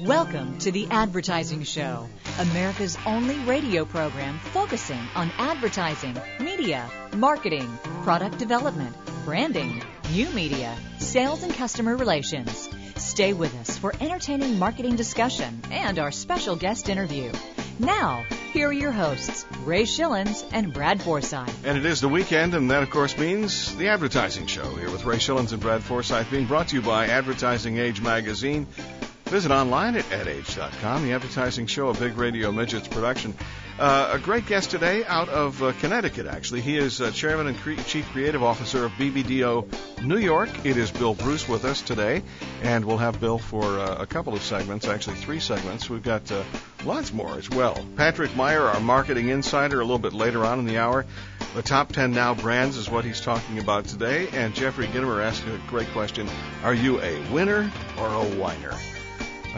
Welcome to The Advertising Show, America's only radio program focusing on advertising, media, marketing, product development, branding, new media, sales, and customer relations. Stay with us for entertaining marketing discussion and our special guest interview. Now, here are your hosts, Ray Schillens and Brad Forsythe. And it is the weekend, and that, of course, means the Advertising Show here with Ray Schillens and Brad Forsythe, being brought to you by Advertising Age Magazine. Visit online at adage.com. The Advertising Show, a Big Radio Midgets production. Uh, a great guest today out of uh, Connecticut, actually. He is uh, Chairman and Cre- Chief Creative Officer of BBDO New York. It is Bill Bruce with us today, and we'll have Bill for uh, a couple of segments, actually three segments. We've got uh, lots more as well. Patrick Meyer, our marketing insider, a little bit later on in the hour. The top 10 now brands is what he's talking about today. And Jeffrey Gitomer asked a great question Are you a winner or a whiner?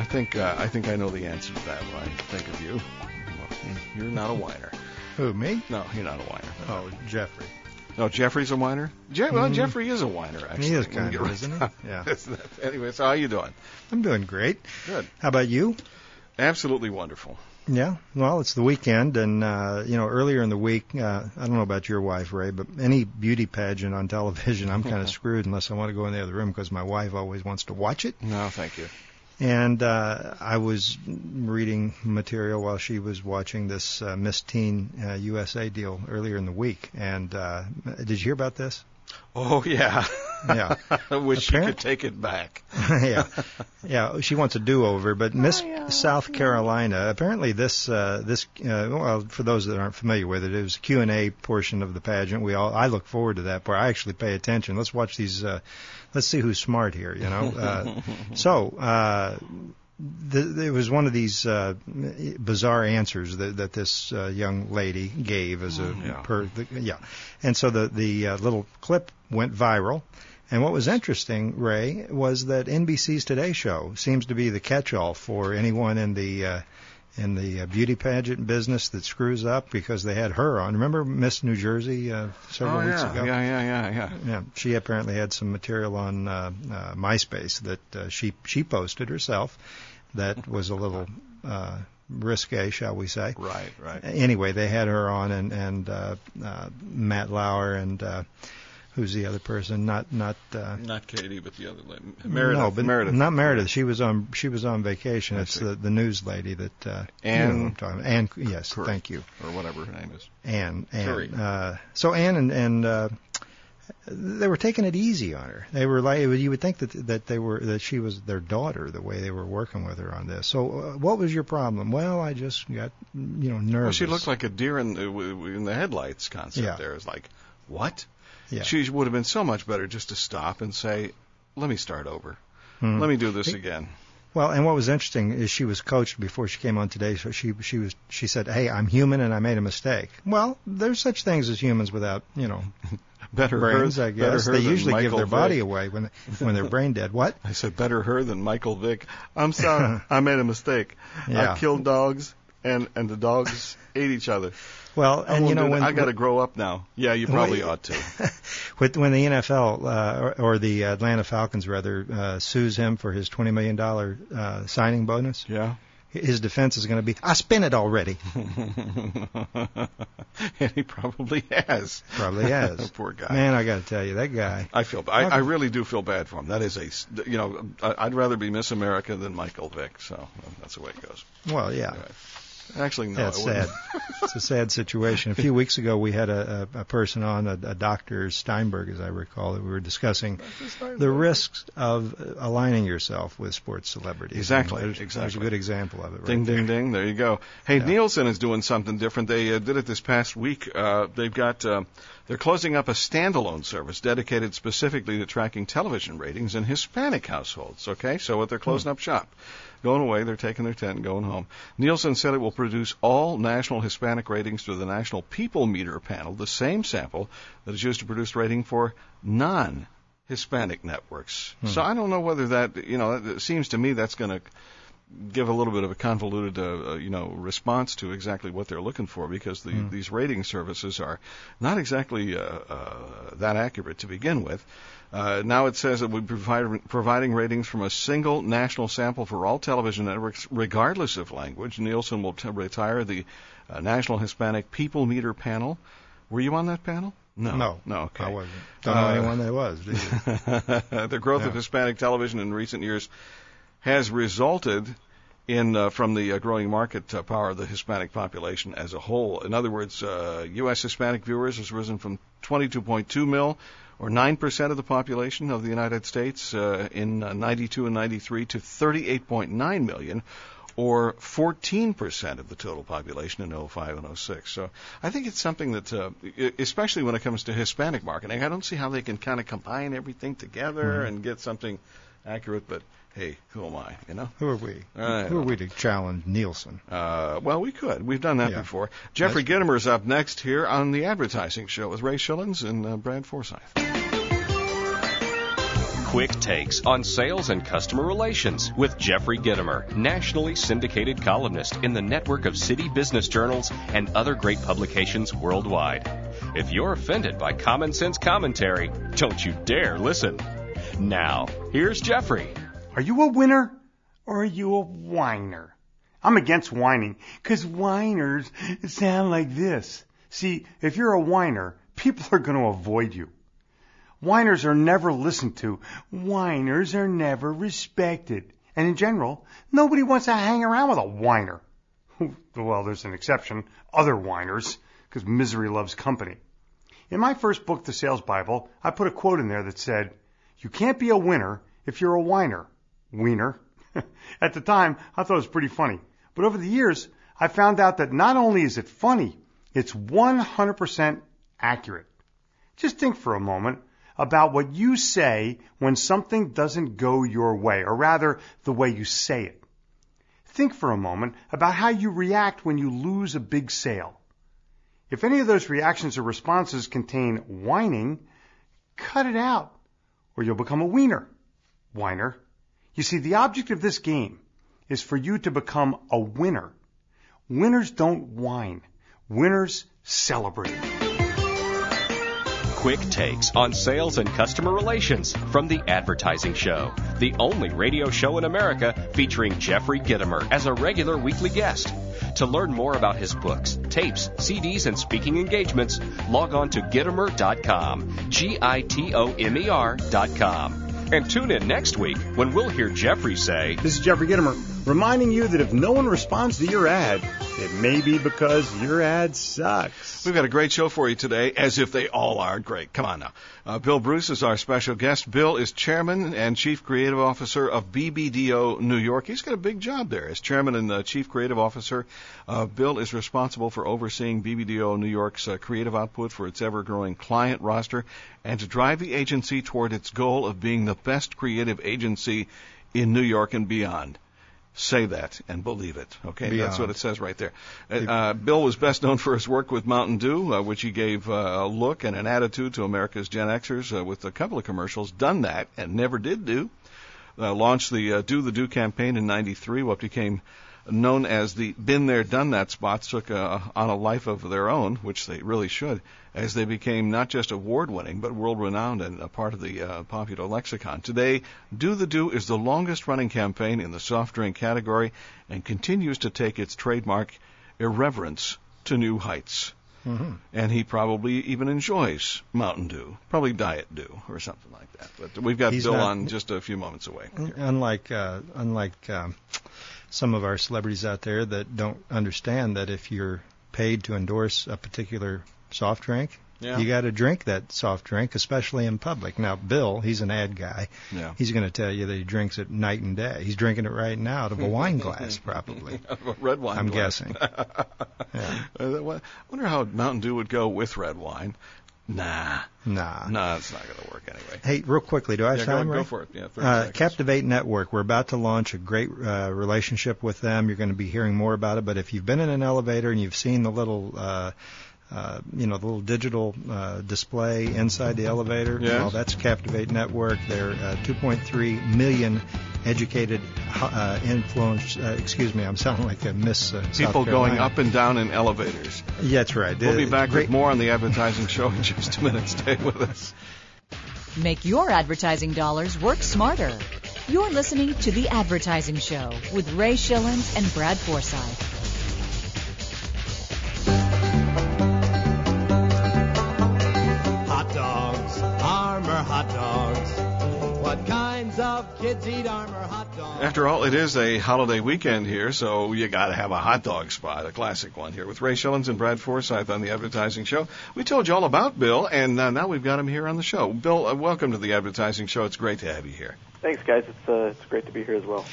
I think uh, I think I know the answer to that when I think of you. Well, you're not a whiner. Who, me? No, you're not a whiner. Oh, Jeffrey. No, Jeffrey's a whiner. Je- well, Mhm. Jeffrey is a whiner. Actually, He is kind of, get isn't he? Yeah. anyway, so how are you doing? I'm doing great. Good. How about you? Absolutely wonderful. Yeah. Well, it's the weekend, and uh, you know, earlier in the week, uh, I don't know about your wife, Ray, but any beauty pageant on television, I'm kind of screwed unless I want to go in the other room because my wife always wants to watch it. No, thank you. And uh, I was reading material while she was watching this uh, Miss Teen uh, USA deal earlier in the week. And uh, did you hear about this? Oh yeah. Yeah. I wish you Apparent- could take it back. yeah, yeah. She wants a do-over, but Miss yeah. South Carolina. Apparently, this uh, this uh, well, for those that aren't familiar with it, it was Q and A portion of the pageant. We all I look forward to that part. I actually pay attention. Let's watch these. Uh, let's see who's smart here. You know. Uh, so. Uh, there was one of these uh, bizarre answers that, that this uh, young lady gave as a Yeah. per the, yeah, and so the the uh, little clip went viral. And what was interesting, Ray, was that NBC's Today Show seems to be the catch-all for anyone in the uh, in the uh, beauty pageant business that screws up because they had her on. Remember Miss New Jersey uh, several oh weeks yeah. ago? yeah, yeah, yeah, yeah. Yeah, she apparently had some material on uh, uh, MySpace that uh, she she posted herself that was a little uh, risque, shall we say? Right, right. Anyway, they had her on, and and uh, uh, Matt Lauer and uh, who's the other person? Not not. Uh, Not Katie, but the other lady. Meredith. no, but Meredith. not Meredith. She was on she was on vacation. I it's see. the the news lady that uh, you know what I'm talking about. Ann, yes, Curry. thank you, or whatever her name is. Ann. Curry. Uh, so Ann and and uh, they were taking it easy on her. They were like you would think that that they were that she was their daughter the way they were working with her on this. So uh, what was your problem? Well, I just got you know nervous. Well, she looked like a deer in the, w- w- in the headlights concept. Yeah. There is like, what? Yeah. She would have been so much better just to stop and say, "Let me start over. Hmm. Let me do this again." Well, and what was interesting is she was coached before she came on today. So she she was she said, "Hey, I'm human and I made a mistake." Well, there's such things as humans without you know Better brains. her, I guess they usually give Michael their body away when when they're brain dead. What? I said, "Better her than Michael Vick." I'm sorry, I made a mistake. Yeah. I killed dogs, and and the dogs ate each other. Well, and you know when I got to grow up now. Yeah, you probably Well, ought to. with when the NFL uh, or, or the Atlanta Falcons rather uh, sues him for his twenty million dollar uh, signing bonus, Yeah. his defense is going to be, "I spent it already." and he probably has. Probably has. Poor guy. Man, I got to tell you, that guy. I feel. I, I really do feel bad for him. That is a, You know, I'd rather be Miss America than Michael Vick. So that's the way it goes. Well, yeah. Anyway. Actually, no. That's sad. it's a sad situation. A few weeks ago, we had a, a, a person on, a, a Dr. Steinberg, as I recall, that we were discussing the risks of aligning yourself with sports celebrities. Exactly, there's- There's a good example of it. Right Ding, there. ding, ding. There you go. Hey, Yeah. Nielsen is doing something different. They uh, did it this past week. Uh, they've got. Uh, they're closing up a standalone service dedicated specifically to tracking television ratings in Hispanic households. Okay, so what they're closing up shop. Going away, they're taking their tent and going home. Nielsen said it will produce all national Hispanic ratings through the National People Meter panel, the same sample that is used to produce rating for non Hispanic networks. Hmm. So I don't know whether that, you know, it seems to me that's going to give a little bit of a convoluted, uh, uh, you know, response to exactly what they're looking for because the, Mm. these rating services are not exactly uh, uh, that accurate to begin with. Uh, now it says that we provide providing ratings from a single national sample for all television networks, regardless of language. Nielsen will t- retire the uh, National Hispanic People Meter panel. Were you on that panel? No. No, No. Okay. I wasn't. Don't know anyone that was. Do you? the growth of Hispanic television in recent years has resulted in uh, from the uh, growing market uh, power of the Hispanic population as a whole. In other words, uh, U.S. Hispanic viewers has risen from 22.2 mil, or 9% of the population of the United States uh, in uh, 92 and 93, to 38.9 million, or 14% of the total population in 05 and 06. So I think it's something that, uh, especially when it comes to Hispanic marketing, I don't see how they can kind of combine everything together Mhm. and get something accurate. But hey, who am I? You know. Who are we? I Who are we to challenge Nielsen? Uh, well, we could. We've done that Yeah. before. Jeffrey Gitomer's up next here on the Advertising Show with Ray Schillens and uh, Brad Forsythe. Quick takes on sales and customer relations with Jeffrey Gittimer, nationally syndicated columnist in the network of city business journals and other great publications worldwide. If you're offended by common sense commentary, don't you dare listen. Now, here's Jeffrey. Are you a winner or are you a whiner? I'm against whining because whiners sound like this. See, if you're a whiner, people are going to avoid you. Whiners are never listened to. Whiners are never respected. And in general, nobody wants to hang around with a whiner. Well, there's an exception, other whiners, because misery loves company. In my first book, The Sales Bible, I put a quote in there that said, You can't be a winner if you're a whiner. Wiener. At the time, I thought it was pretty funny. But over the years, I found out that not only is it funny, it's 100% accurate. Just think for a moment about what you say when something doesn't go your way, or rather, the way you say it. Think for a moment about how you react when you lose a big sale. If any of those reactions or responses contain whining, cut it out, or you'll become a wiener. Whiner. You see, the object of this game is for you to become a winner. Winners don't whine. Winners celebrate. Quick takes on sales and customer relations from the Advertising Show, the only radio show in America featuring Jeffrey Gitomer as a regular weekly guest. To learn more about his books, tapes, CDs, and speaking engagements, log on to Gitomer.com, G I T O M E R.com. And tune in next week when we'll hear Jeffrey say, This is Jeffrey Gitomer, reminding you that if no one responds to your ad, it may be because your ad sucks. We've got a great show for you today, as if they all are great. Come on now. Uh, Bill Bruce is our special guest. Bill is chairman and chief creative officer of BBDO New York. He's got a big job there. As chairman and uh, chief creative officer, uh, Bill is responsible for overseeing BBDO New York's uh, creative output for its ever growing client roster and to drive the agency toward its goal of being the best creative agency in New York and beyond. Say that and believe it. Okay, that's what it says right there. Uh, uh, Bill was best known for his work with Mountain Dew, uh, which he gave uh, a look and an attitude to America's Gen Xers uh, with a couple of commercials. Done that and never did do. Uh, launched the uh, Do the Dew campaign in '93. What became known as the Been There Done That spots took uh, on a life of their own, which they really should, as they became not just award winning, but world renowned and a part of the uh, popular lexicon. Today, Do the Dew is the longest running campaign in the soft drink category and continues to take its trademark irreverence to new heights. Mm-hmm. And he probably even enjoys Mountain Dew, probably Diet Dew or something like that. But we've got He's Bill not- on just a few moments away. Unlike uh, unlike um, some of our celebrities out there that don't understand that if you're paid to endorse a particular soft drink, Yeah. you got to drink that soft drink, especially in public. Now, Bill, he's an ad guy. Yeah. He's going to tell you that he drinks it night and day. He's drinking it right now out of a wine glass, probably. Of A red wine. I'm glass. guessing. Yeah. Uh, I wonder how Mountain Dew would go with red wine. Nah, Nah. nah, it's not going to work anyway. Hey, real quickly, do I have Yeah, go- time? go for it. Yeah, 30 Uh. Captivate Network. We're about to launch a great uh, relationship with them. You're going to be hearing more about it. But if you've been in an elevator and you've seen the little, uh, uh, you know, the little digital uh, display inside the elevator, Yes. well, that's Captivate Network. They're uh, 2.3 million educated, uh, influenced. Uh, excuse me, I'm sounding like a Miss. Uh, People going up and down in elevators. Yeah, that's right. We'll be back great. with more on the advertising show in just a minute. Stay with us. Make your advertising dollars work smarter. You're listening to The Advertising Show with Ray Schillens and Brad Forsythe. After all, it is a holiday weekend here, so you got to have a hot dog spot, a classic one here with Ray Schillens and Brad Forsythe on the Advertising Show. We told you all about Bill, and uh, now we've got him here on the show. Bill, uh, welcome to the Advertising Show. It's great to have you here. Thanks, guys. It's uh, it's great to be here as well.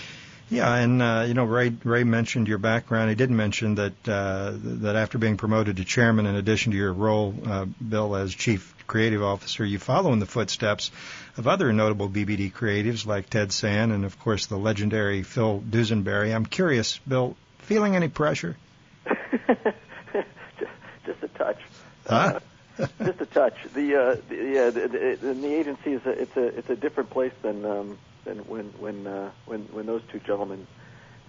Yeah, and uh, you know, Ray Ray mentioned your background. He did mention that uh, that after being promoted to chairman, in addition to your role, uh, Bill, as chief creative officer, you follow in the footsteps of other notable BBD creatives like Ted Sann and, of course, the legendary Phil Dusenberry. I'm curious, Bill, feeling any pressure? just, just a touch. Huh? just a touch. The, uh, the yeah, the, the, the agency is a, it's a it's a different place than um, than when when uh, when when those two gentlemen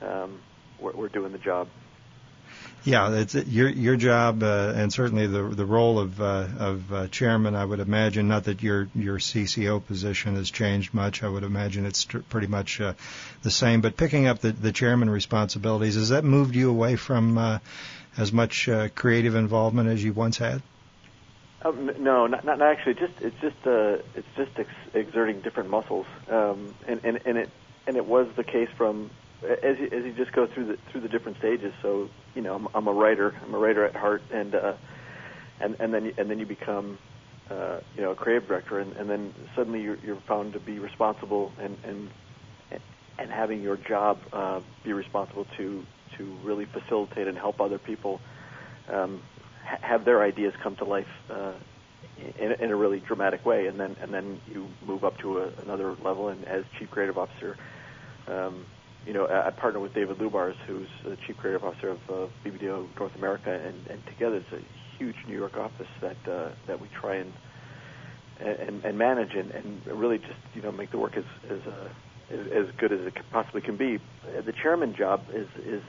um, were, were doing the job. Yeah, it's your your job, uh, and certainly the the role of uh, of uh, chairman. I would imagine not that your your CCO position has changed much. I would imagine it's pretty much uh, the same. But picking up the the chairman responsibilities, has that moved you away from uh, as much uh, creative involvement as you once had? Um, no, not, not actually. Just it's just it's just ex- exerting different muscles, um, and and and it and it was the case from as you, as you just go through the through the different stages. So you know, I'm, I'm a writer. I'm a writer at heart, and uh, and and then and then you become uh, you know a creative director, and, and then suddenly you're, you're found to be responsible and and and having your job uh, be responsible to to really facilitate and help other people um, have their ideas come to life uh, in, in a really dramatic way, and then and then you move up to a, another level. And as chief creative officer, um, you know, I, I partner with David Lubars, who's the chief creative officer of uh, BBDO North America, and, and together it's a huge New York office that uh, that we try and and, and manage and, and really just you know make the work as as, uh, as as good as it possibly can be. The chairman job is is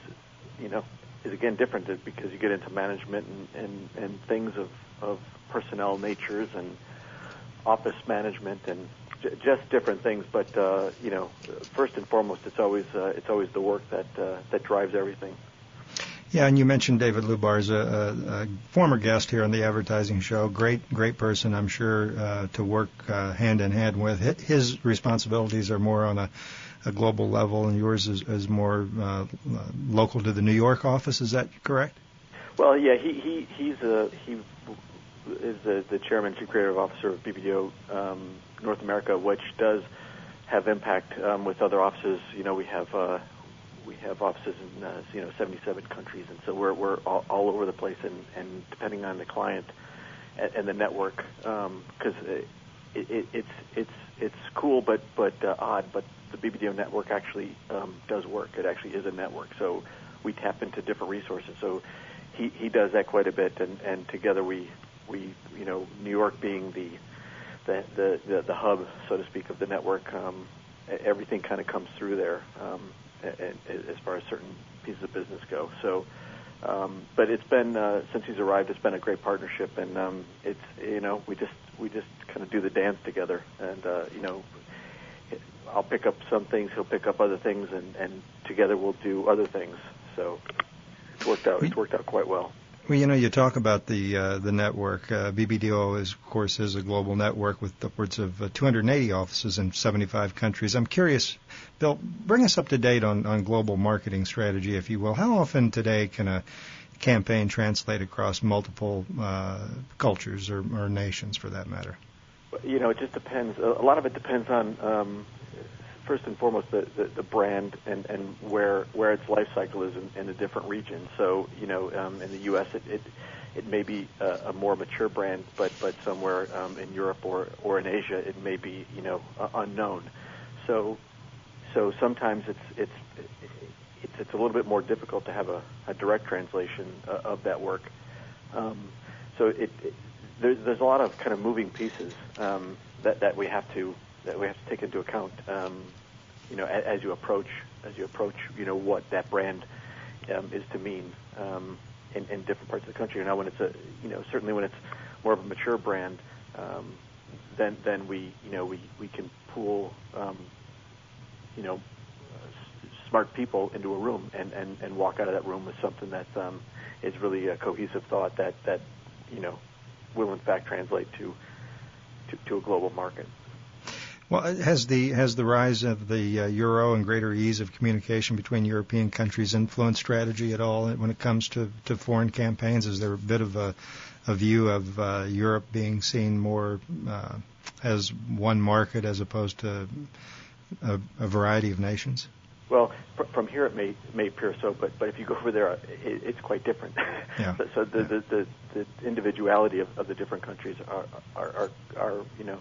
you know is again different because you get into management and, and, and things of, of personnel natures and office management and j- just different things. But uh, you know, first and foremost, it's always uh, it's always the work that uh, that drives everything. Yeah, and you mentioned David Lubars, a, a, a former guest here on the advertising show. Great, great person, I'm sure, uh, to work uh, hand in hand with. His responsibilities are more on a a global level, and yours is, is more uh, local to the New York office. Is that correct? Well, yeah, he he he's a he is the, the chairman, chief creative officer of BBDO um, North America, which does have impact um, with other offices. You know, we have uh, we have offices in uh, you know 77 countries, and so we're we're all, all over the place, and, and depending on the client and, and the network, because um, it, it, it's it's it's cool, but but uh, odd, but the BBDO network actually um, does work. It actually is a network. So we tap into different resources. So he, he does that quite a bit, and, and together we we you know New York being the the the, the, the hub, so to speak, of the network. Um, everything kind of comes through there um, as far as certain pieces of business go. So. Um, but it's been uh, since he's arrived, it's been a great partnership, and um, it's you know we just we just kind of do the dance together, and uh, you know I'll pick up some things, he'll pick up other things, and, and together we'll do other things. So it's worked out. It's worked out quite well. Well, you know, you talk about the uh, the network. Uh, BBDO is, of course, is a global network with upwards of uh, 280 offices in 75 countries. I'm curious, Bill, bring us up to date on, on global marketing strategy, if you will. How often today can a campaign translate across multiple uh, cultures or, or nations, for that matter? You know, it just depends. A lot of it depends on um, first and foremost the, the, the brand and, and where where its life cycle is in, in a different region. So you know, um, in the U.S. it, it it may be a, a more mature brand, but but somewhere um, in Europe or or in Asia it may be you know uh, unknown. So so sometimes it's it's it's it's a little bit more difficult to have a, a direct translation uh, of that work. Um, so it, it there's there's a lot of kind of moving pieces um, that that we have to that we have to take into account. Um, you know, as, you approach as you approach, you know, what that brand um, is to mean um, in, in different parts of the country. Now, when it's a, you know, certainly when it's more of a mature brand, um, then then we, you know, we we can pool, um, you know, smart people into a room and, and and walk out of that room with something that um, is really a cohesive thought that that you know will in fact translate to to, to a global market. Well, has the has the rise of the uh, euro and greater ease of communication between European countries influenced strategy at all when it comes to, to foreign campaigns? Is there a bit of a, a view of uh, Europe being seen more uh, as one market as opposed to a, a variety of nations? Well, fr- from here it may may appear so, but but if you go over there, it, it's quite different. Yeah. so so the, Yeah. the, the the individuality of, of the different countries are are, are are you know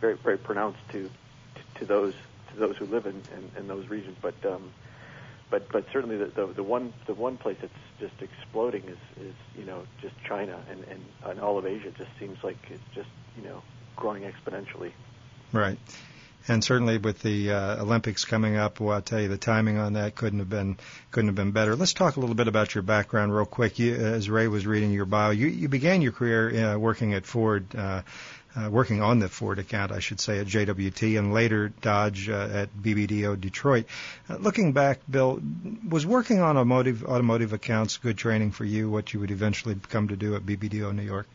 very very pronounced to to, to those to those who live in, in, in those regions. But um, but but certainly the, the the one the one place that's just exploding is is you know just China and and, and all of Asia just seems like it's just you know growing exponentially. Right. And certainly with the uh, Olympics coming up, well, I'll tell you the timing on that couldn't have been couldn't have been better. Let's talk a little bit about your background real quick. You, as Ray was reading your bio, you, you began your career uh, working at Ford, uh, uh, working on the Ford account, I should say, at JWT, and later Dodge uh, at BBDO Detroit. Uh, looking back, Bill, was working on automotive automotive accounts good training for you? What you would eventually come to do at BBDO New York?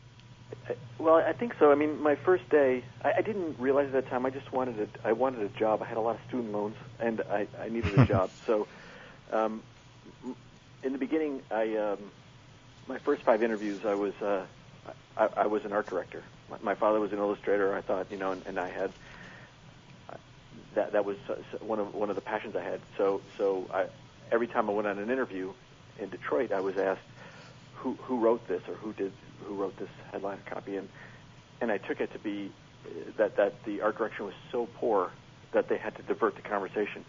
Well, I think so. I mean, my first day, I, I didn't realize at that time. I just wanted a, I wanted a job. I had a lot of student loans, and I, I needed a job. So, um, in the beginning, I um, my first five interviews, I was uh, I, I was an art director. My, father was an illustrator. I thought, you know, and, and I had that that was uh, one of one of the passions I had. So so I, every time I went on an interview in Detroit, I was asked who who wrote this or who did who wrote this headline copy, and and I took it to be uh, that that the art direction was so poor that they had to divert the conversation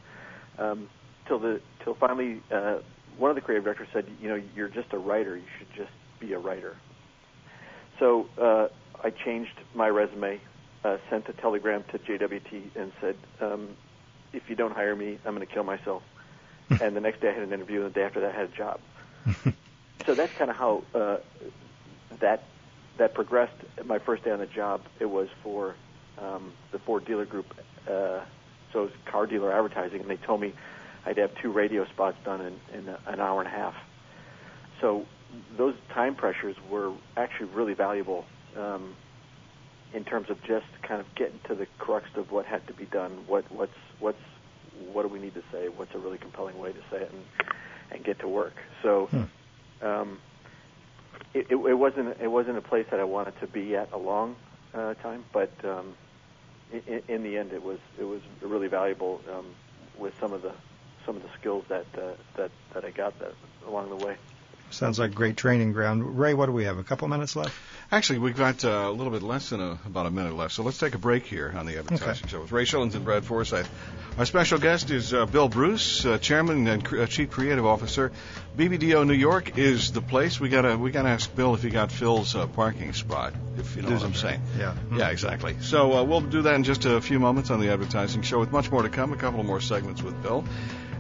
um, till the till finally uh, one of the creative directors said, you know, you're just a writer. You should just be a writer. So uh, I changed my resume, uh, sent a telegram to JWT, and said, um, if you don't hire me, I'm going to kill myself. and the next day I had an interview, and the day after that I had a job. so that's kind of how uh, that that progressed. My first day on the job, it was for um, the Ford dealer group. Uh, so it was car dealer advertising, and they told me I'd have two radio spots done in, in an hour and a half. So those time pressures were actually really valuable um, in terms of just kind of getting to the crux of what had to be done. What what's what's what do we need to say? What's a really compelling way to say it, and and get to work. So. Um, it, it, it wasn't it wasn't a place that I wanted to be at a long uh, time, but um, in, in the end, it was it was really valuable um, with some of the some of the skills that uh, that that I got that along the way. Sounds like great training ground. Ray, what do we have? A couple minutes left. Actually, we've got uh, a little bit less than a, about a minute left, so let's take a break here on the Advertising Okay. Show with Ray Schillens and Brad Forsythe. Our special guest is uh, Bill Bruce, uh, Chairman and cr- uh, Chief Creative Officer. BBDO New York is the place. We gotta we gotta ask Bill if he got Phil's uh, parking spot. If you know what I'm saying. Yeah. Yeah, exactly. So uh, we'll do that in just a few moments on the Advertising Show with much more to come. A couple more segments with Bill.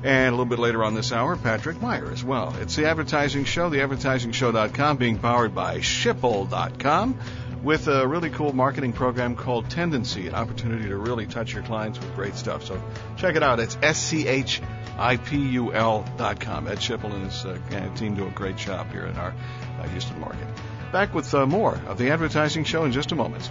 And a little bit later on this hour, Patrick Meyer as well. It's the Advertising Show, theadvertisingshow.com, being powered by Schipul.com with a really cool marketing program called Tendenci, an opportunity to really touch your clients with great stuff. So check it out. It's S-C-H-I-P-U-L.com. Ed Schipul and his uh, team do a great job here in our uh, Houston market. Back with uh, more of the Advertising Show in just a moment.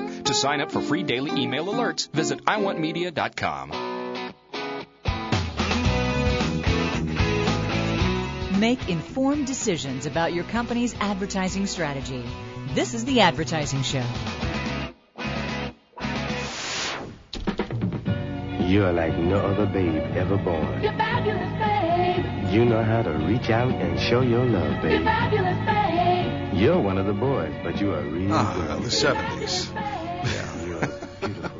To sign up for free daily email alerts, visit iwantmedia.com. Make informed decisions about your company's advertising strategy. This is The Advertising Show. You are like no other babe ever born. You're fabulous, babe. You know how to reach out and show your love, babe. You're babe. fabulous, babe. You're one of the boys, but you are really Ah, girl, the babe. 70s.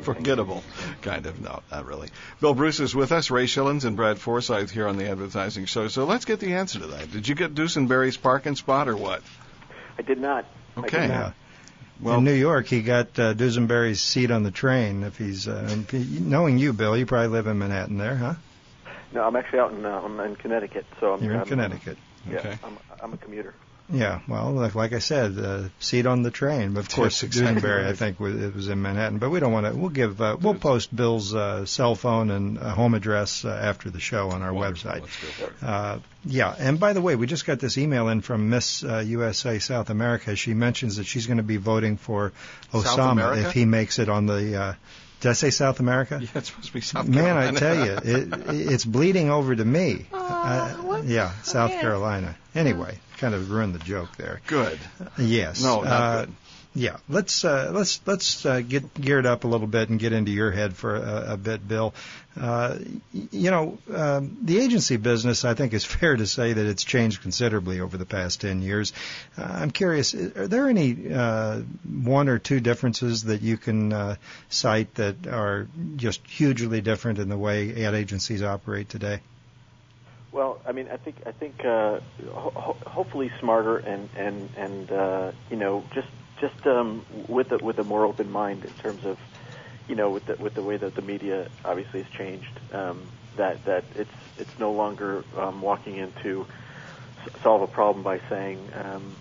Yeah, you're beautiful. Forgettable. Kind of. No, not really. Bill Bruce is with us, Ray Schillens and Brad Forsythe here on the advertising show. So let's get the answer to that. Did you get Dusenberry's parking spot or what? I did not. I did Okay. not. Yeah. Well- in New York, he got uh, Dusenberry's seat on the train. If he's uh, knowing you, Bill, you probably live in Manhattan there, huh? No, I'm actually out in uh, I'm in Connecticut, so I'm You're in I'm, Connecticut. Yeah, Okay. I'm I'm a commuter. Yeah, well, like, like I said, uh, seat on the train. Of course, Yes, I think, was, it was in Manhattan. But we don't want to. We'll give. Uh, we'll post Bill's uh, cell phone and uh, home address uh, after the show on our Wonderful. website. Let's go for it. Uh, yeah, and by the way, we just got this email in from Miss uh, USA South America. She mentions that she's going to be voting for Osama if he makes it on the. Uh, did I say South America? Yeah, it's supposed to be South Man, Carolina. I tell you, it, it's bleeding over to me. Uh, what? yeah, South. Carolina. Anyway, kind of ruined the joke there. Good. Yes. No, not uh, good. Yeah, let's uh, let's let's uh, get geared up a little bit and get into your head for a, a bit, Bill. Uh, you know, um, the agency business, I think, is fair to say that it's changed considerably over the past ten years. Uh, I'm curious, are there any uh, one or two differences that you can uh, cite that are just hugely different in the way ad agencies operate today? I mean, I think I think uh, ho- ho- hopefully smarter and and and uh, you know just just um, with a, with a more open mind in terms of you know with the with the way that the media obviously has changed. Um, that that it's it's no longer um, walking into solve a problem by saying um,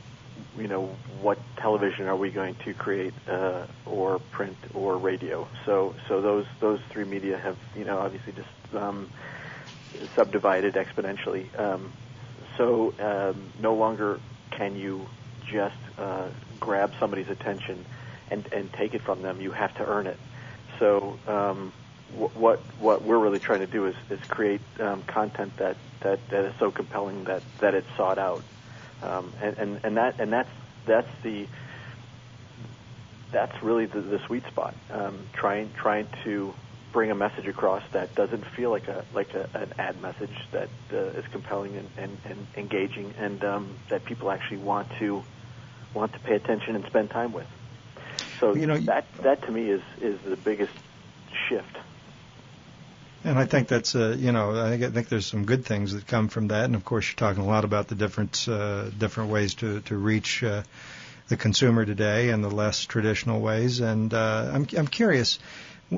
you know what television are we going to create uh, or print or radio. So so those those three media have you know obviously just um, subdivided exponentially. Um, so um, no longer can you just uh, grab somebody's attention and, and take it from them. You have to earn it. So um, wh- what what we're really trying to do is, is create um, content that, that, that is so compelling that, that it's sought out. Um, and, and, and that and that's that's the that's really the, the sweet spot. Um, trying trying to bring a message across that doesn't feel like a like a, an ad message that uh, is compelling and, and, and engaging and um, that people actually want to want to pay attention and spend time with. So You know, that that to me is is the biggest shift. And I think that's uh, you know I think I think there's some good things that come from that, and of course you're talking a lot about the different uh, different ways to to reach uh, the consumer today and the less traditional ways. And uh, I'm I'm curious,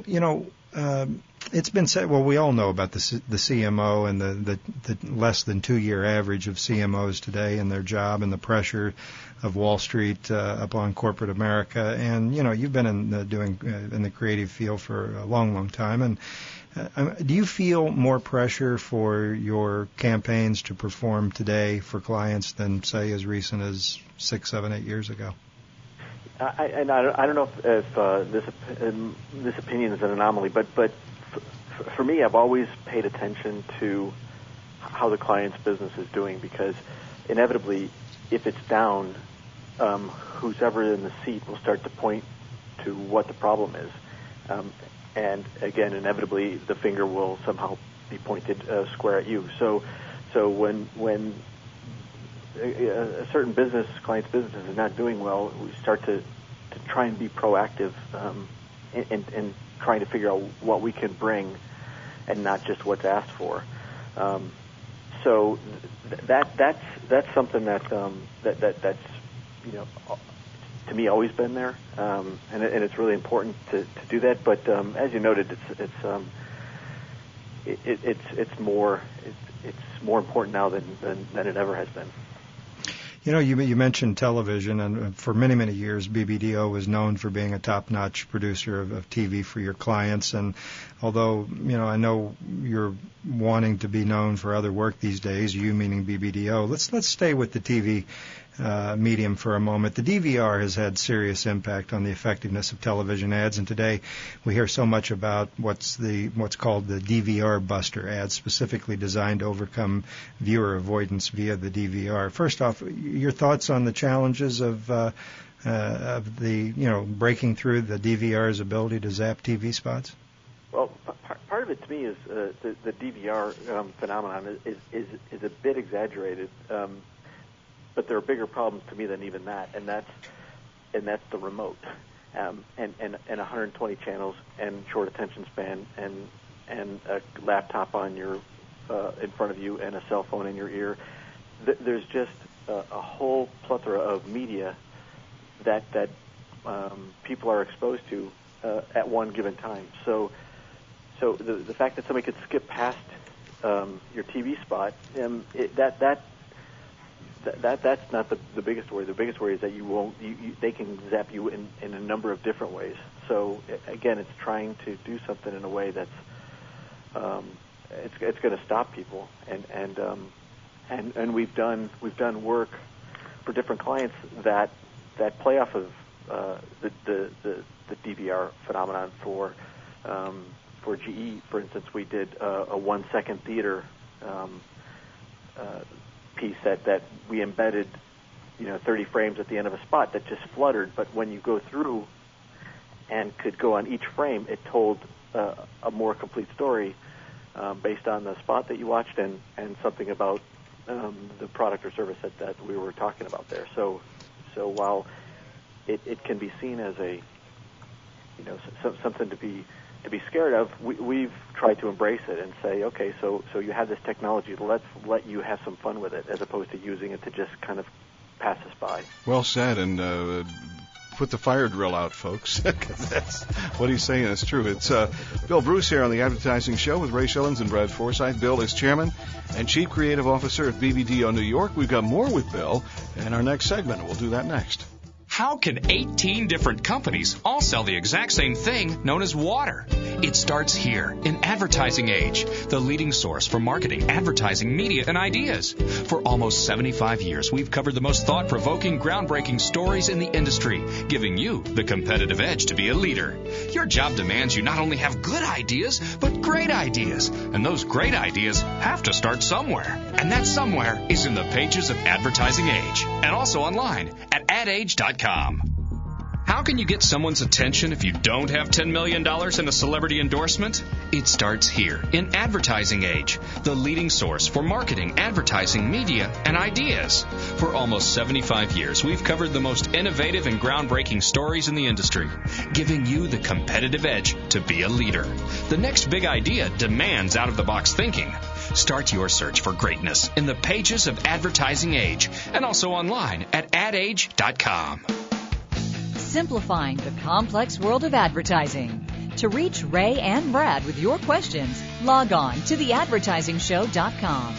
you know. Um, it's been said. Well, we all know about the C- the CMO and the, the the less than two year average of CMOs today and their job and the pressure of Wall Street uh, upon corporate America. And you know, you've been in the, doing uh, in the creative field for a long, long time. And uh, um, do you feel more pressure for your campaigns to perform today for clients than say as recent as six, seven, eight years ago? I, and I don't, I don't know if, if uh, this um, this opinion is an anomaly, but but f- for me, I've always paid attention to how the client's business is doing because inevitably, if it's down, um, who's ever in the seat will start to point to what the problem is, um, and again, inevitably, the finger will somehow be pointed uh, square at you. So, so when when a, certain business, client's business is not doing well, we start to, to try and be proactive um, in, in, in trying to figure out what we can bring and not just what's asked for. Um, so th- that that's that's something that um, that that that's you know to me always been there, um, and, and it's really important to, to do that. But um, as you noted, it's it's um, it, it, it's it's more it's, it's more important now than, than than it ever has been. You know, you you mentioned television, and uh, for many many years, BBDO was known for being a top-notch producer of, of TV for your clients. And although you know, I know you're wanting to be known for other work these days, you meaning BBDO. Let's let's stay with the TV uh, medium for a moment. The DVR has had serious impact on the effectiveness of television ads, and today we hear so much about what's the what's called the DVR buster ads, specifically designed to overcome viewer avoidance via the DVR. First off, your thoughts on the challenges of uh, uh, of the you know breaking through the DVR's ability to zap TV spots? Well, part of it to me is uh, the, the DVR um, phenomenon is, is is a bit exaggerated, um, but there are bigger problems to me than even that, and that's and that's the remote, um, and and and 120 channels and short attention span and and a laptop on your uh, in front of you and a cell phone in your ear. Th- there's just a, a whole plethora of media that that um, people are exposed to uh, at one given time. So, so the the fact that somebody could skip past um, your TV spot, um, it, that that that, that that's not the the biggest worry. The biggest worry is that you won't you, you, they can zap you in in a number of different ways. So again, it's trying to do something in a way that's um, it's it's going to stop people and and um, and and we've done we've done work for different clients that that play off of uh, the, the the the DVR phenomenon for um, for GE, for instance, we did uh, a one second theater um, uh, piece that that we embedded, you know, 30 frames at the end of a spot that just fluttered. But when you go through and could go on each frame, it told uh, a more complete story um, based on the spot that you watched and and something about um, the product or service that, that we were talking about there. So so while it, it can be seen as a you know so, something to be to be scared of, we, we've tried to embrace it and say, okay, so so you have this technology, let's let you have some fun with it, as opposed to using it to just kind of pass us by. Well said, and uh, put the fire drill out, folks. That's what he's saying. is true. It's uh, Bill Bruce here on the Advertising Show with Ray Schillens and Brad Forsythe. Bill is chairman and chief creative officer at BBDO New York. We've got more with Bill in our next segment. We'll do that next. How can 18 different companies all sell the exact same thing known as water? It starts here in Advertising Age, the leading source for marketing, advertising, media, and ideas. For almost 75 years, we've covered the most thought provoking, groundbreaking stories in the industry, giving you the competitive edge to be a leader. Your job demands you not only have good ideas, but great ideas. And those great ideas have to start somewhere. And that somewhere is in the pages of Advertising Age and also online at adage.com. Realty.com. How can you get someone's attention if you don't have $10 million in a celebrity endorsement? It starts here in Advertising Age, the leading source for marketing, advertising, media, and ideas. For almost 75 years, we've covered the most innovative and groundbreaking stories in the industry, giving you the competitive edge to be a leader. The next big idea demands out of the box thinking. Start your search for greatness in the pages of Advertising Age and also online at adage.com. Simplifying the complex world of advertising. To reach Ray and Brad with your questions, log on to theadvertisingshow.com.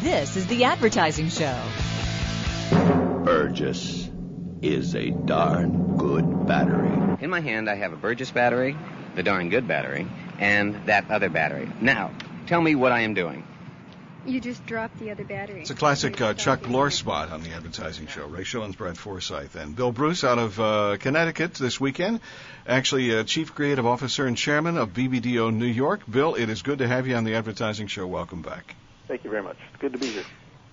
This is The Advertising Show. Burgess is a darn good battery. In my hand, I have a Burgess battery, the darn good battery, and that other battery. Now, tell me what I am doing. You just dropped the other battery. It's a classic uh, Chuck Blore spot on the advertising show. Ray Schillens, Brad Forsythe, and Bill Bruce out of uh, Connecticut this weekend. Actually, uh, Chief Creative Officer and Chairman of BBDO New York. Bill, it is good to have you on the advertising show. Welcome back. Thank you very much. It's good to be here.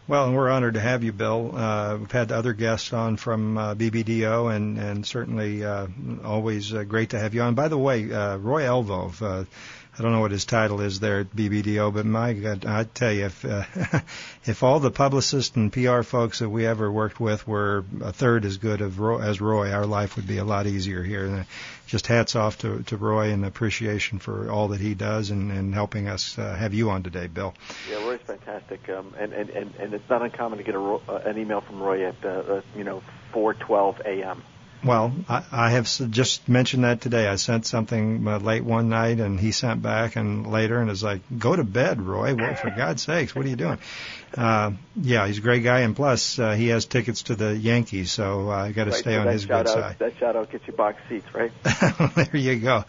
Well, and we're honored to have you, Bill. Uh, we've had other guests on from uh, BBDO, and and certainly uh, always uh, great to have you on. By the way, uh, Roy Elvove, uh, I don't know what his title is there at BBDO, but my God, I tell you, if uh, if all the publicists and PR folks that we ever worked with were a third as good Roy, as Roy, our life would be a lot easier here. And uh, just hats off to, to Roy and appreciation for all that he does and, and helping us uh, have you on today, Bill. Yeah, Roy's fantastic, um, and, and and and it's not uncommon to get a, uh, an email from Roy at uh, uh, you know 4:12 a.m. Well, I, I have just mentioned that today. I sent something uh, late one night, and he sent back and later, and is like, "Go to bed, Roy. Well, for God's sakes, what are you doing?" Uh, yeah, he's a great guy, and plus uh, he has tickets to the Yankees, so uh, I got to right, stay so on his good out, side. That shout out gets you box seats, right? there you go.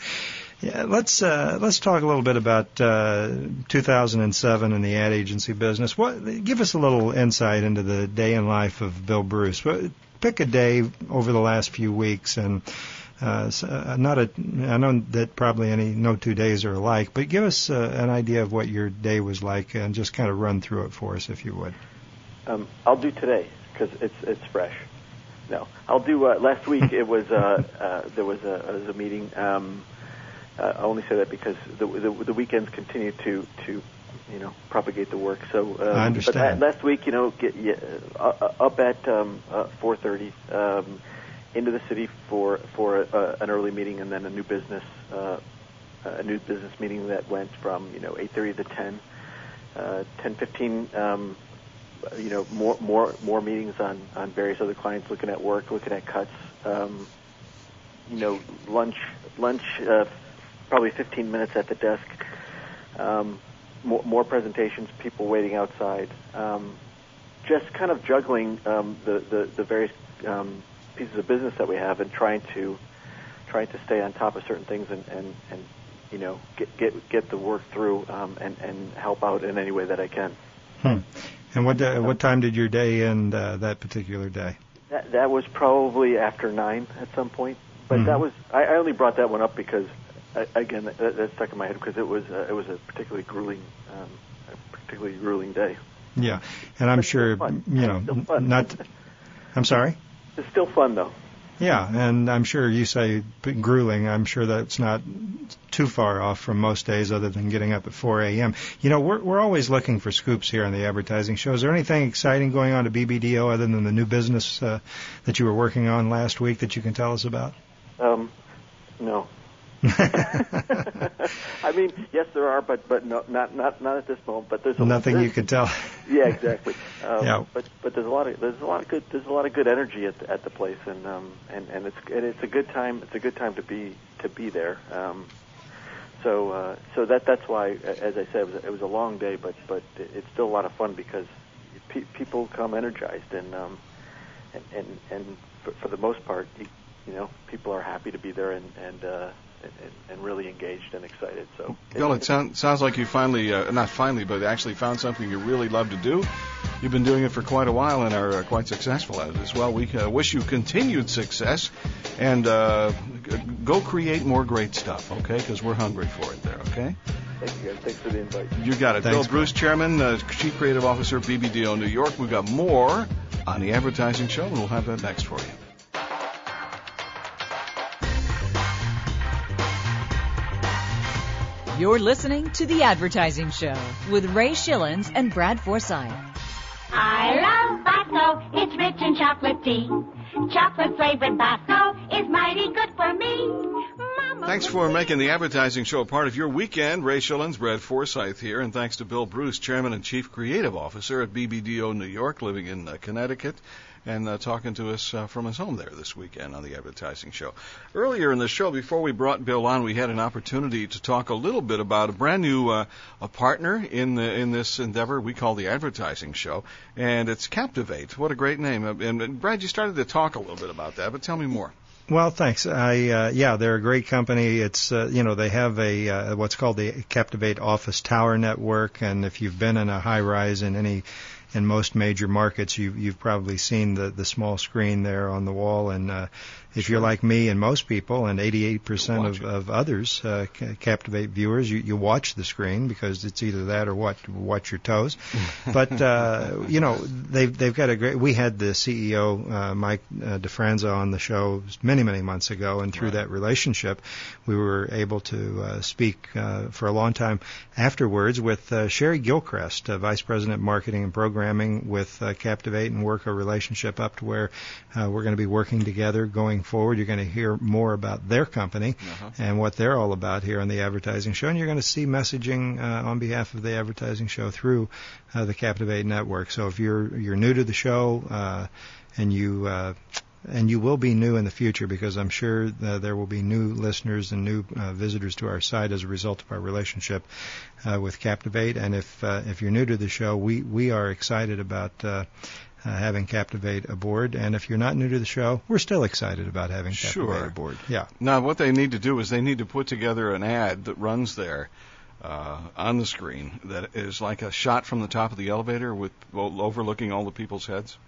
Yeah, let's uh, let's talk a little bit about uh, 2007 and the ad agency business. What give us a little insight into the day in life of Bill Bruce. What- Pick a day over the last few weeks, and uh, uh, not a. I know that probably any no two days are alike, but give us uh, an idea of what your day was like, and just kind of run through it for us, if you would. Um, I'll do today because it's it's fresh. No, I'll do. Uh, last week it was uh, uh, there was a, was a meeting um, uh, I only say that because the, the the weekends continue to to you know propagate the work. So um, I understand. But la- last week, you know, get yeah, uh, up at um, uh, 4:30 um, into the city for for uh, an early meeting, and then a new business uh, a new business meeting that went from you know 8:30 to 10. Uh, 10:15. Um, you know, more more more meetings on on various other clients, looking at work, looking at cuts. Um, you know, lunch lunch uh, probably 15 minutes at the desk. Um, more, more presentations, people waiting outside. Um, just kind of juggling um, the, the the various um, pieces of business that we have and trying to trying to stay on top of certain things and and, and you know get get get the work through um, and and help out in any way that I can. Hmm. And what uh, what time did your day end uh, that particular day? That that was probably after nine at some point, but Mhm. that was I, I only brought that one up because I, again that, that stuck in my head because it was uh, it was a particularly grueling um, a particularly grueling day. Yeah, and I'm sure you know not. I'm sorry. It's still fun though. Yeah, and I'm sure you say grueling. I'm sure that's not too far off from most days, other than getting up at 4 a.m. You know, we're we're always looking for scoops here on the advertising show. Is there anything exciting going on to BBDO other than the new business uh, that you were working on last week that you can tell us about? Um, no. I mean, yes, there are, but but no, not not not at this moment. But there's a, Nothing there's- you can tell. Yeah, exactly. Um, Yeah. But but there's a lot of there's a lot of good there's a lot of good energy at the, at the place, and um and and it's and it's a good time it's a good time to be to be there. Um, so uh, so that that's why, as I said, it was, a, it was a long day, but but it's still a lot of fun because pe- people come energized, and um and and and for, for the most part, you, you know, people are happy to be there and and uh, and, and really engaged and excited. So Bill, it sound, sounds like you finally, uh, not finally, but actually found something you really love to do. You've been doing it for quite a while and are uh, quite successful at it as well. We uh, wish you continued success and uh, go create more great stuff, okay? Because we're hungry for it there, okay? Thank you guys. Thanks for the invite. You got it. Thanks, Bill Bruce, Chairman, uh, Chief Creative Officer, BBDO New York. We've got more on the advertising show, and we'll have that next for you. You're listening to The Advertising Show with Ray Schillens and Brad Forsythe. I love Bosco. It's rich in chocolate tea. Chocolate flavored Bosco is mighty good for me. Thanks for making the advertising show a part of your weekend. Ray Schillens, Brad Forsythe here, and thanks to Bill Bruce, Chairman and Chief Creative Officer at BBDO New York, living in uh, Connecticut, and uh, talking to us uh, from his home there this weekend on the advertising show. Earlier in the show, before we brought Bill on, we had an opportunity to talk a little bit about a brand new uh, a partner in the in this endeavor we call the advertising show, and it's Captivate. What a great name! And, and Brad, you started to talk a little bit about that, but tell me more. Well, thanks. I uh, yeah, they're a great company. It's uh, you know they have a uh, what's called the Captivate Office Tower Network, and if you've been in a high rise in any in most major markets, you, you've probably seen the the small screen there on the wall. And uh, if you're like me and most people, and 88% of, of others, uh, ca- Captivate viewers, you, you watch the screen because it's either that or what watch your toes. but uh, you know they've they've got a great. We had the CEO uh, Mike uh, DiFranza on the show many many months ago, and through that relationship, we were able to uh, speak uh, for a long time afterwards with uh, Sherry Gilchrist, uh, Vice President Marketing and Programming with uh, Captivate, and work a relationship up to where uh, we're going to be working together going forward. You're going to hear more about their company and what they're all about here on the advertising show, and you're going to see messaging uh, on behalf of the advertising show through uh, the Captivate network. So if you're you're new to the show uh, and you uh, and you will be new in the future because I'm sure uh, there will be new listeners and new uh, visitors to our site as a result of our relationship uh, with Captivate. And if uh, if you're new to the show, we we are excited about. Uh, having Captivate aboard, and if you're not new to the show, we're still excited about having Captivate Sure. aboard. Yeah. Now, what they need to do is they need to put together an ad that runs there uh, on the screen that is like a shot from the top of the elevator with overlooking all the people's heads,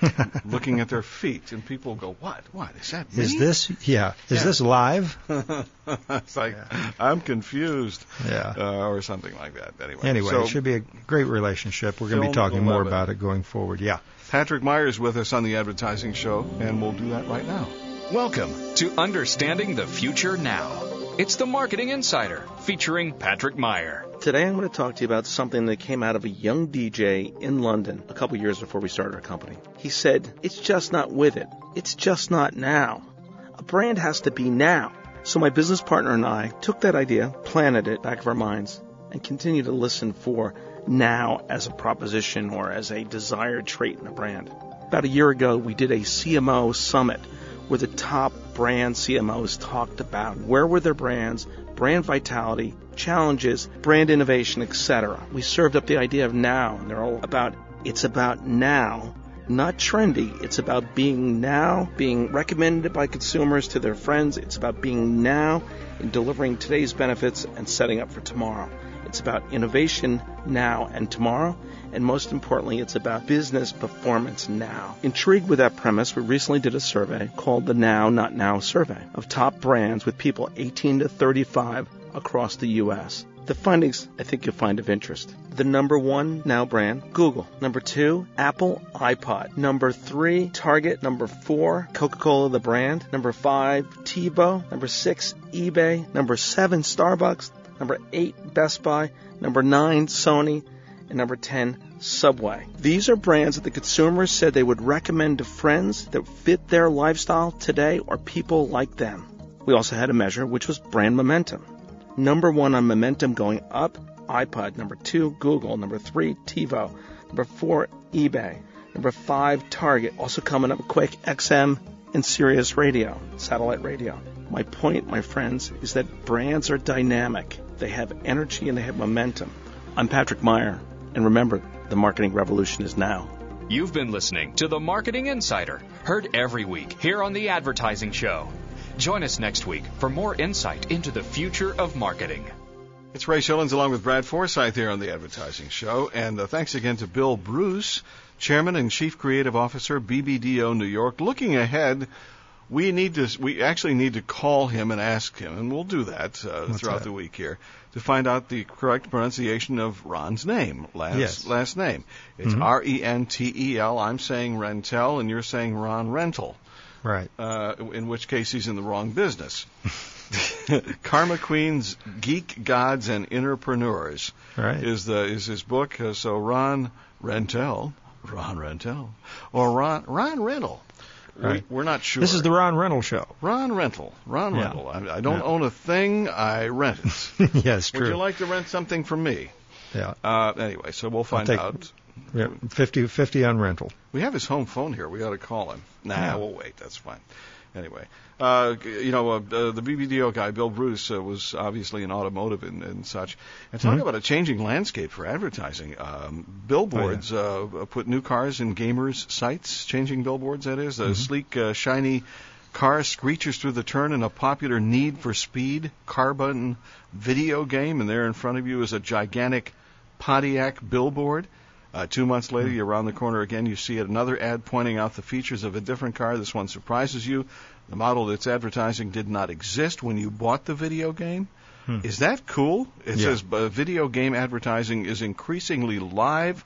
looking at their feet, and people go, "What? What is that? Is me?" this yeah? Is Yeah. this live? it's like I'm confused, Yeah. uh, or something like that. Anyway, Anyway, so it should be a great relationship. We're going to be talking more 11. about it going forward. Yeah. Patrick Myers with us on the advertising show, and we'll do that right now. Welcome to Understanding the Future Now It's the Marketing Insider featuring Patrick Meyer. Today I'm going to talk to you about something that came out of a young DJ in London a couple years before we started our company. He said, It's just not with it. It's just not now. A brand has to be now. So my business partner and I took that idea, planted it back of our minds, and continue to listen for now as a proposition or as a desired trait in a brand. About a year ago, we did a CMO summit where the top brand CMOs talked about where were their brands, brand vitality, challenges, brand innovation, etc. We served up the idea of now, and they're all about it's about now, not trendy. It's about being now, being recommended by consumers to their friends. It's about being now in delivering today's benefits and setting up for tomorrow. It's about innovation now and tomorrow. And most importantly, it's about business performance now. Intrigued with that premise, we recently did a survey called the Now Not Now survey of top brands with people 18 to 35 across the U.S. The findings I think you'll find of interest. The number one now brand, Google. Number two, Apple iPod. Number three, Target. Number four, Coca-Cola the brand. Number five, TiVo. Number six, eBay. Number seven, Starbucks. Number eight, Best Buy. Number nine, Sony. And number 10, Subway. These are brands that the consumers said they would recommend to friends that fit their lifestyle today or people like them. We also had a measure which was brand momentum. Number one on momentum going up, iPod. Number two, Google. Number three, TiVo. Number four, eBay. Number five, Target. Also coming up quick, XM and Sirius Radio, satellite radio. My point, my friends, is that brands are dynamic. They have energy and they have momentum. I'm Patrick Meyer, and remember, the marketing revolution is now. You've been listening to the Marketing Insider, heard every week here on The Advertising Show. Join us next week for more insight into the future of marketing. It's Ray Schillens along with Brad Forsythe here on The Advertising Show. And uh, thanks again to Bill Bruce, Chairman and Chief Creative Officer, BBDO New York. Looking ahead, we need to we actually need to call him and ask him, and we'll do that uh, throughout that? the week here to find out the correct pronunciation of Ron's name, last Yes. last name. It's Mhm. R E N T E L. I'm saying Rentel, and you're saying Ron Rental. Right. Uh, in which case he's in the wrong business. Karma Queens, Geek Gods and Innerpreneurs Right. is the is his book. Uh, so Ron Rentel, Ron Rentel, or Ron Ron Rental. Right. We, we're not sure. This is the Ron Rental show. Ron Rental. Ron Yeah. Rental. I, I don't Yeah. own a thing. I rent it. yes, Would true. Would you like to rent something from me? yeah. Uh, anyway, so we'll find take- out. yeah. 50, 50 on rental. We have his home phone here. We ought to call him. Nah, Yeah. we'll wait. That's fine. Anyway, uh, you know, uh, uh, the BBDO guy, Bill Bruce, uh, was obviously in automotive and, and such. And talk Mhm. about a changing landscape for advertising. Um, billboards uh, put new cars in gamers' sites, changing billboards, that is. A sleek, uh, shiny car screeches through the turn in a popular Need for Speed carbon video game, and there in front of you is a gigantic Pontiac billboard. Uh, two months later, you're around the corner again. You see another ad pointing out the features of a different car. This one surprises you. The model that's advertising did not exist when you bought the video game. Hmm. Is that cool? It Yeah. says uh, video game advertising is increasingly live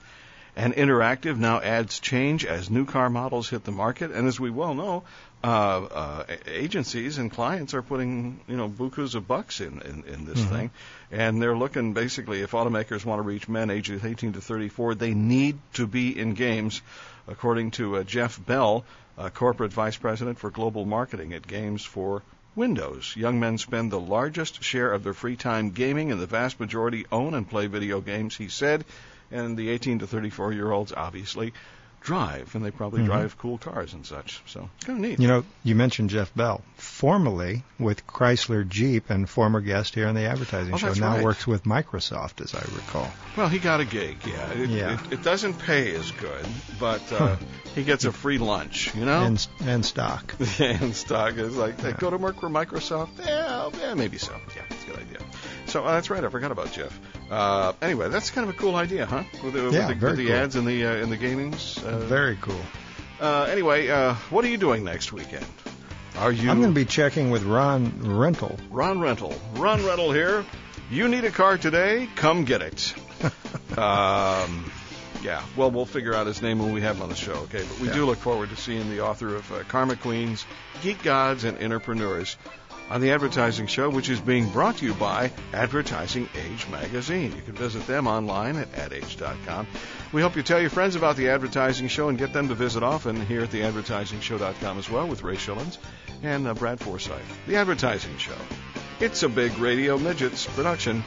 and interactive. Now ads change as new car models hit the market, and as we well know, uh, uh, agencies and clients are putting you know bukus of bucks in in, in this Mhm. thing, and they're looking basically if automakers want to reach men ages 18 to 34, they need to be in games, according to uh, Jeff Bell, uh, corporate vice president for global marketing at Games for Windows. Young men spend the largest share of their free time gaming, and the vast majority own and play video games, he said. And the 18 to 34 year olds obviously drive, and they probably Mhm. drive cool cars and such. So kind of neat. You know, you mentioned Jeff Bell, formerly with Chrysler Jeep and former guest here on the advertising Oh, show. that's Now right. works with Microsoft, as I recall. Well, he got a gig, yeah. It, Yeah. It, it doesn't pay as good, but uh, he gets a free lunch, you know? And, and stock. and stock is like, hey, go to work for Microsoft? Yeah, yeah, maybe so. Yeah, it's a good idea. So uh, that's right. I forgot about Jeff. Uh, anyway, that's kind of a cool idea, huh? With the, Yeah, with the, very with the cool. ads and the uh, and the gamings. Uh, Very cool. Uh, anyway, uh, what are you doing next weekend? Are you? I'm going to be checking with Ron Rental. Ron Rental. Ron Rental here. You need a car today? Come get it. um, yeah. Well, we'll figure out his name when we have him on the show. Okay. But we Yeah. do look forward to seeing the author of uh, Karma Queens, Geek Gods, and Innerpreneurs on the Advertising Show, which is being brought to you by Advertising Age Magazine. You can visit them online at adage.com. We hope you tell your friends about the Advertising Show and get them to visit often here at the advertisingshow.com as well with Ray Schillens and uh, Brad Forsythe. The Advertising Show. It's a big Radio Midgets production.